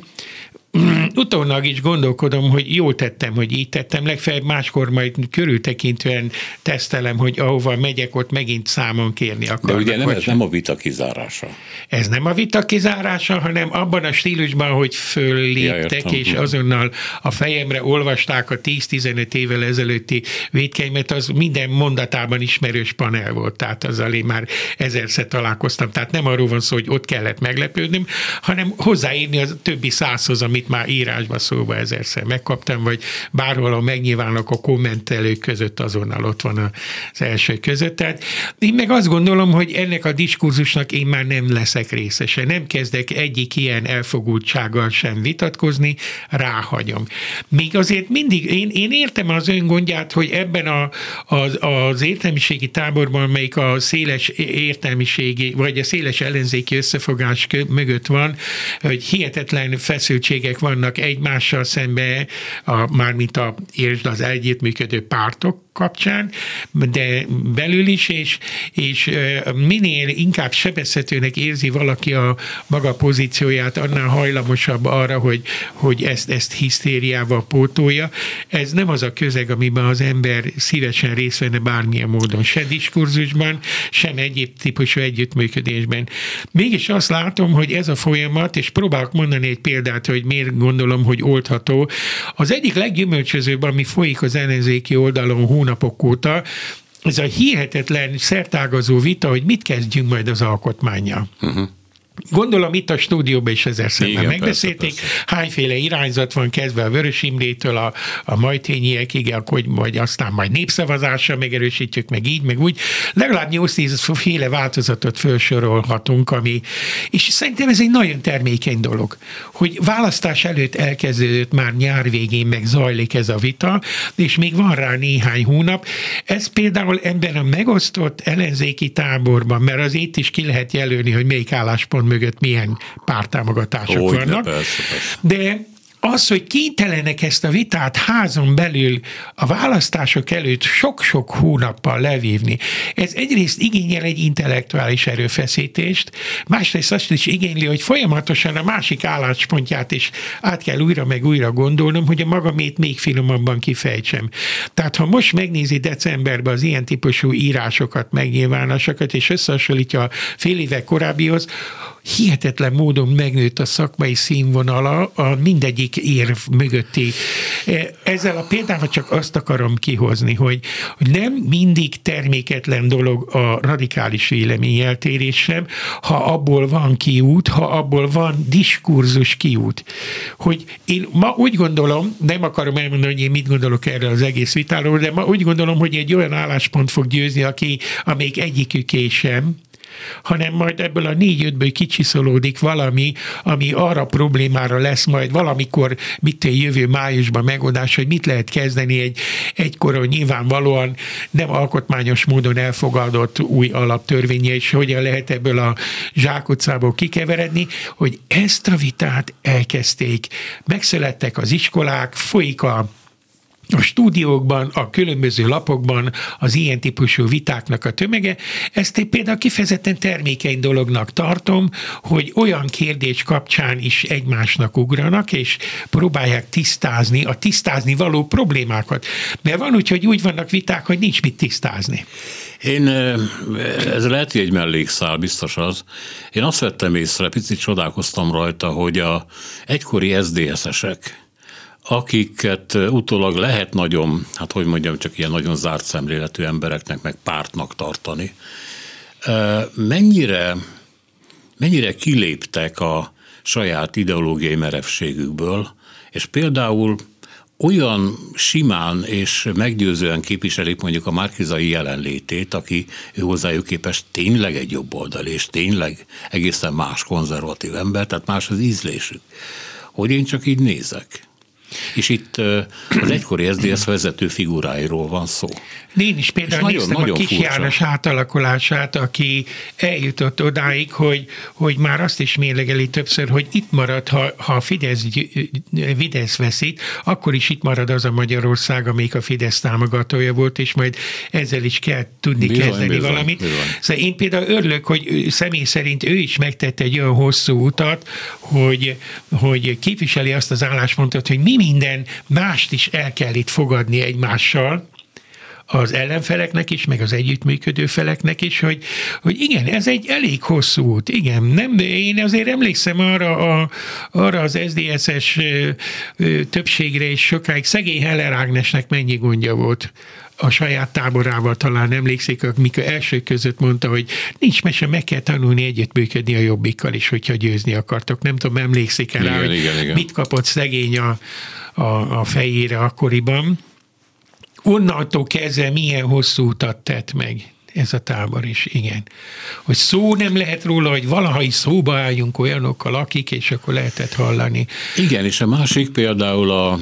utólag is gondolkodom, hogy jól tettem, hogy így tettem, legfeljebb máskor majd körültekintően tesztelem, hogy ahova megyek, ott megint számon kérni akarnak. De ugye nem, ez nem a vita kizárása. Ez nem a vita kizárása, hanem abban a stílusban, hogy fölléptek, ja, és azonnal a fejemre olvasták a 10-15 évvel ezelőtti védkeimet, az minden mondatában ismerős panel volt, tehát azzal én már ezerszer találkoztam, tehát nem arról van szó, hogy ott kellett meglepődnöm, hanem hozzáírni a többi százhoz, ami amit már írásba szóba ezerszer megkaptam, vagy bárhol a megnyilvánok a kommentelők között azonnal ott van az első között. Tehát én meg azt gondolom, hogy ennek a diskurzusnak én már nem leszek részese. Nem kezdek egyik ilyen elfogultsággal sem vitatkozni, ráhagyom. Még azért mindig, én, én értem az ön gondját, hogy ebben a, az, az értelmiségi táborban, melyik a széles értelmiségi, vagy a széles ellenzéki összefogás mögött van, hogy hihetetlen feszültsége különbségek vannak egymással szembe, a, mármint a, és az együttműködő pártok kapcsán, de belül is, és, és minél inkább sebezhetőnek érzi valaki a maga pozícióját, annál hajlamosabb arra, hogy, hogy ezt, ezt hisztériával pótolja. Ez nem az a közeg, amiben az ember szívesen részt venne bármilyen módon, se diskurzusban, sem egyéb típusú együttműködésben. Mégis azt látom, hogy ez a folyamat, és próbálok mondani egy példát, hogy miért gondolom, hogy oldható. Az egyik leggyümölcsözőbb, ami folyik az ellenzéki oldalon hónapok óta, ez a hihetetlen szertágazó vita, hogy mit kezdjünk majd az alkotmánya. Uh-huh. Gondolom itt a stúdióban is ezer szemben megbeszélték, persze, persze. hányféle irányzat van kezdve a Vörös Imrétől a, a majtényiekig, hogy majd aztán majd népszavazással megerősítjük, meg így, meg úgy. Legalább 8-10 féle változatot felsorolhatunk, ami, és szerintem ez egy nagyon termékeny dolog, hogy választás előtt elkezdődött már nyár végén meg zajlik ez a vita, és még van rá néhány hónap. Ez például ebben a megosztott ellenzéki táborban, mert az itt is ki lehet jelölni, hogy melyik álláspont mögött milyen pártámogatások Hogy vannak. Persze, persze. De az, hogy kénytelenek ezt a vitát házon belül a választások előtt sok-sok hónappal levívni, ez egyrészt igényel egy intellektuális erőfeszítést, másrészt azt is igényli, hogy folyamatosan a másik álláspontját is át kell újra meg újra gondolnom, hogy a magamét még finomabban kifejtsem. Tehát ha most megnézi decemberben az ilyen típusú írásokat, megnyilvánásokat, és összehasonlítja a fél évek korábbihoz, hihetetlen módon megnőtt a szakmai színvonala a mindegyik érv mögötti. E, ezzel a példával csak azt akarom kihozni, hogy, nem mindig terméketlen dolog a radikális véleményeltérés sem, ha abból van kiút, ha abból van diskurzus kiút. Hogy én ma úgy gondolom, nem akarom elmondani, hogy én mit gondolok erre az egész vitáról, de ma úgy gondolom, hogy egy olyan álláspont fog győzni, aki, amelyik egyikük sem, hanem majd ebből a négy-ötből kicsiszolódik valami, ami arra problémára lesz majd valamikor, mit jövő májusban megoldás, hogy mit lehet kezdeni egy egykoron nyilvánvalóan nem alkotmányos módon elfogadott új alaptörvénye, és hogyan lehet ebből a zsákutcából kikeveredni, hogy ezt a vitát elkezdték. Megszülettek az iskolák, folyik a a stúdiókban, a különböző lapokban az ilyen típusú vitáknak a tömege. Ezt én például kifejezetten termékeny dolognak tartom, hogy olyan kérdés kapcsán is egymásnak ugranak, és próbálják tisztázni a tisztázni való problémákat. Mert van úgy, hogy úgy vannak viták, hogy nincs mit tisztázni. Én, ez lehet, hogy egy mellékszál, biztos az. Én azt vettem észre, picit csodálkoztam rajta, hogy a egykori SZDSZ-esek, akiket utólag lehet nagyon, hát hogy mondjam, csak ilyen nagyon zárt szemléletű embereknek, meg pártnak tartani. Mennyire, mennyire kiléptek a saját ideológiai merevségükből, és például olyan simán és meggyőzően képviselik mondjuk a márkizai jelenlétét, aki ő hozzájuk képest tényleg egy jobb oldal, és tényleg egészen más konzervatív ember, tehát más az ízlésük. Hogy én csak így nézek. És itt az egykori SZDSZ vezető figuráiról van szó. Én is például nagyon, néztem nagyon a kis János átalakulását, aki eljutott odáig, hogy, hogy már azt is mérlegeli többször, hogy itt marad, ha, ha a Fidesz, Fidesz veszít, akkor is itt marad az a Magyarország, amelyik a Fidesz támogatója volt, és majd ezzel is kell tudni bizony, kezdeni bizony, valamit. Bizony. Szóval én például örülök, hogy személy szerint ő is megtette egy olyan hosszú utat, hogy, hogy képviseli azt az álláspontot, hogy mi minden mást is el kell itt fogadni egymással, az ellenfeleknek is, meg az együttműködő feleknek is, hogy, hogy igen, ez egy elég hosszú út, igen, nem, én azért emlékszem arra, a, arra az SZDSZ-es többségre is sokáig, szegény Heller Ágnesnek mennyi gondja volt a saját táborával talán emlékszik, amikor első között mondta, hogy nincs mese, meg kell tanulni együttműködni a jobbikkal is, hogyha győzni akartok. Nem tudom, emlékszik el rá, hogy igen, igen. mit kapott szegény a, a, a fejére akkoriban. Onnantól kezdve milyen hosszú utat tett meg ez a tábor is, igen. Hogy szó nem lehet róla, hogy valaha is szóba álljunk olyanokkal, akik, és akkor lehetett hallani. Igen, és a másik például a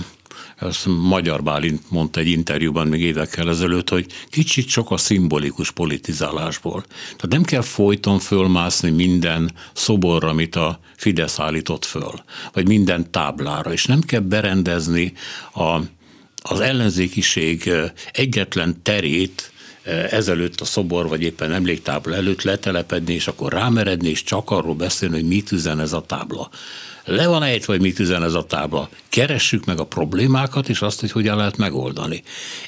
ezt Magyar Bálint mondta egy interjúban még évekkel ezelőtt, hogy kicsit sok a szimbolikus politizálásból. Tehát nem kell folyton fölmászni minden szoborra, amit a Fidesz állított föl, vagy minden táblára, és nem kell berendezni a, az ellenzékiség egyetlen terét, ezelőtt a szobor, vagy éppen emléktábla előtt letelepedni, és akkor rámeredni, és csak arról beszélni, hogy mit üzen ez a tábla le van ejtve, hogy mit üzen ez a tábla. Keressük meg a problémákat, és azt, hogy hogyan lehet megoldani.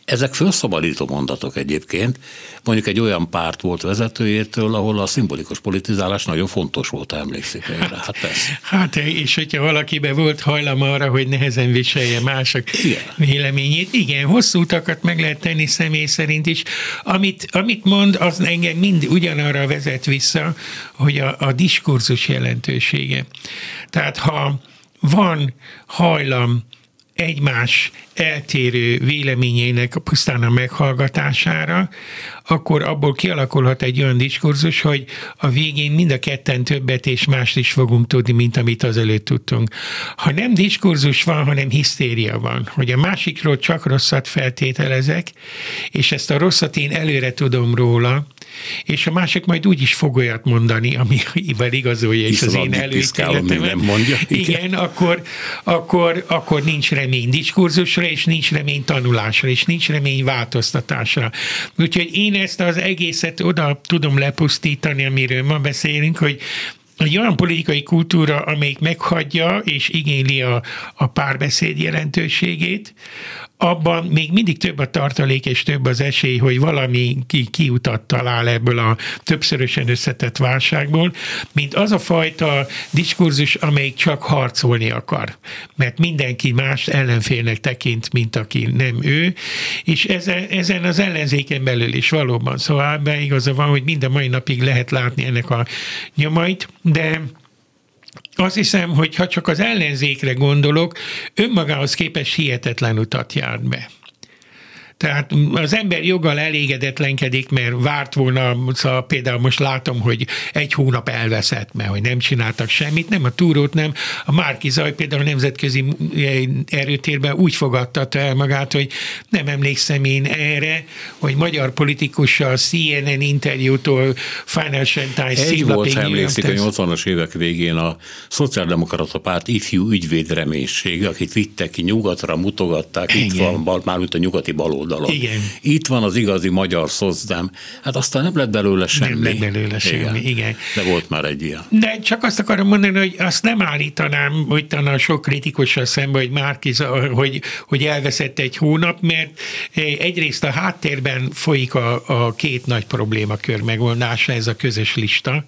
Ezek felszabadító mondatok egyébként. Mondjuk egy olyan párt volt vezetőjétől, ahol a szimbolikus politizálás nagyon fontos volt, emlékszik erre. Hát, persze. hát és hogyha valakiben volt hajlam arra, hogy nehezen viselje mások igen. véleményét, igen, hosszú utakat meg lehet tenni személy szerint is. Amit, amit mond, az engem mind ugyanarra vezet vissza, hogy a, a diskurzus jelentősége. Tehát ha van hajlam egymás eltérő véleményének pusztán a meghallgatására, akkor abból kialakulhat egy olyan diskurzus, hogy a végén mind a ketten többet és mást is fogunk tudni, mint amit azelőtt tudtunk. Ha nem diskurzus van, hanem hisztéria van, hogy a másikról csak rosszat feltételezek, és ezt a rosszat én előre tudom róla, és a másik majd úgy is fog olyat mondani, amivel igazolja is az én előítéletemet. mondja. Igen, igen akkor, akkor, akkor nincs remény diskurzusra, és nincs remény tanulásra, és nincs remény változtatásra. Úgyhogy én ezt az egészet oda tudom lepusztítani, amiről ma beszélünk, hogy egy olyan politikai kultúra, amelyik meghagyja és igényli a, a párbeszéd jelentőségét, abban még mindig több a tartalék és több az esély, hogy valami ki, kiutat talál ebből a többszörösen összetett válságból, mint az a fajta diskurzus, amelyik csak harcolni akar. Mert mindenki más ellenfélnek tekint, mint aki nem ő, és ezen, ezen az ellenzéken belül is valóban. Szóval ebben igaza van, hogy mind a mai napig lehet látni ennek a nyomait, de azt hiszem, hogy ha csak az ellenzékre gondolok, önmagához képes hihetetlen utat járt be. Tehát az ember joggal elégedetlenkedik, mert várt volna, szóval például most látom, hogy egy hónap elveszett, mert hogy nem csináltak semmit, nem a túrót, nem. A Márki Zaj például a nemzetközi erőtérben úgy fogadtatta el magát, hogy nem emlékszem én erre, hogy magyar politikussal CNN interjútól Financial Times Egy volt, ha emlékszik, a 80-as évek végén a Szociáldemokrata Párt ifjú ügyvédreménység, akit vittek ki nyugatra, mutogatták, Igen. itt van, már a nyugati baloldalon. Igen. Itt van az igazi magyar szozdem. Hát aztán nem lett belőle semmi. Nem lett belőle semmi, igen. igen. De volt már egy ilyen. De csak azt akarom mondani, hogy azt nem állítanám, hogy talán sok kritikussal szemben, hogy Márkiz, hogy, hogy elveszett egy hónap, mert egyrészt a háttérben folyik a, a két nagy problémakör megoldása, ez a közös lista,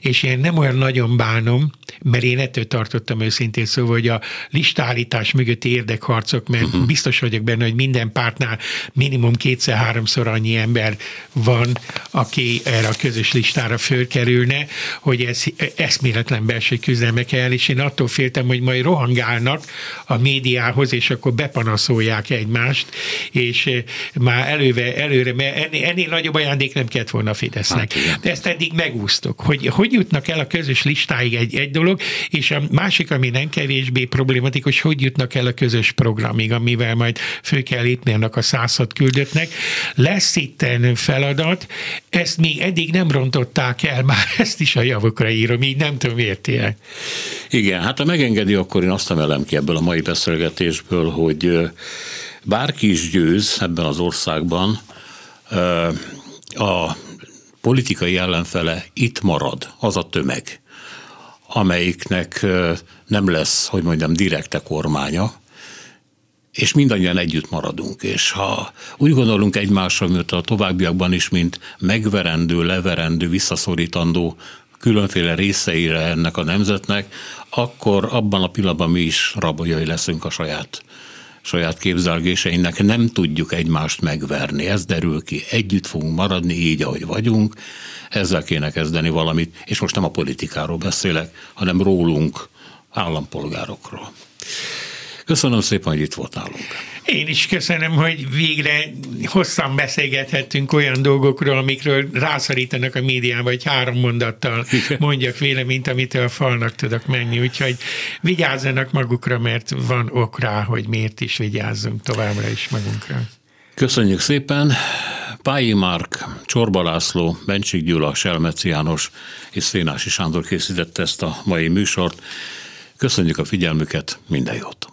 és én nem olyan nagyon bánom, mert én ettől tartottam őszintén szóval, hogy a listállítás mögötti érdekharcok, mert uh-huh. biztos vagyok benne, hogy minden pártnál minimum kétszer-háromszor annyi ember van, aki erre a közös listára fölkerülne, hogy ez eszméletlen belső küzdelmek kell, és én attól féltem, hogy majd rohangálnak a médiához, és akkor bepanaszolják egymást, és eh, már előve, előre, ennél, ennél nagyobb ajándék nem kellett volna a Fidesznek. Hát, De ezt eddig megúsztok, hogy hogy jutnak el a közös listáig egy, egy dolog, és a másik, ami nem kevésbé problematikus, hogy jutnak el a közös programig, amivel majd fő kell lépni annak a század küldöttnek. Lesz itt feladat, ezt még eddig nem rontották el, már ezt is a javukra írom, így nem tudom érti Igen, hát ha megengedi, akkor én azt emelem ki ebből a mai beszélgetésből, hogy bárki is győz ebben az országban, a politikai ellenfele itt marad, az a tömeg, amelyiknek nem lesz, hogy mondjam, direkte kormánya, és mindannyian együtt maradunk. És ha úgy gondolunk egymásra, mint a továbbiakban is, mint megverendő, leverendő, visszaszorítandó különféle részeire ennek a nemzetnek, akkor abban a pillanatban mi is raboljai leszünk a saját saját képzelgéseinek nem tudjuk egymást megverni. Ez derül ki. Együtt fogunk maradni így, ahogy vagyunk. Ezzel kéne kezdeni valamit. És most nem a politikáról beszélek, hanem rólunk, állampolgárokról. Köszönöm szépen, hogy itt volt nálunk. Én is köszönöm, hogy végre hosszan beszélgethettünk olyan dolgokról, amikről rászorítanak a médiába, hogy három mondattal mondjak véleményt, amitől a falnak tudok menni. Úgyhogy vigyázzanak magukra, mert van ok rá, hogy miért is vigyázzunk továbbra is magunkra. Köszönjük szépen! Pályi Márk, Csorba László, Bencsik Gyula, Selmeci János és Szénási Sándor készítette ezt a mai műsort. Köszönjük a figyelmüket, minden jót!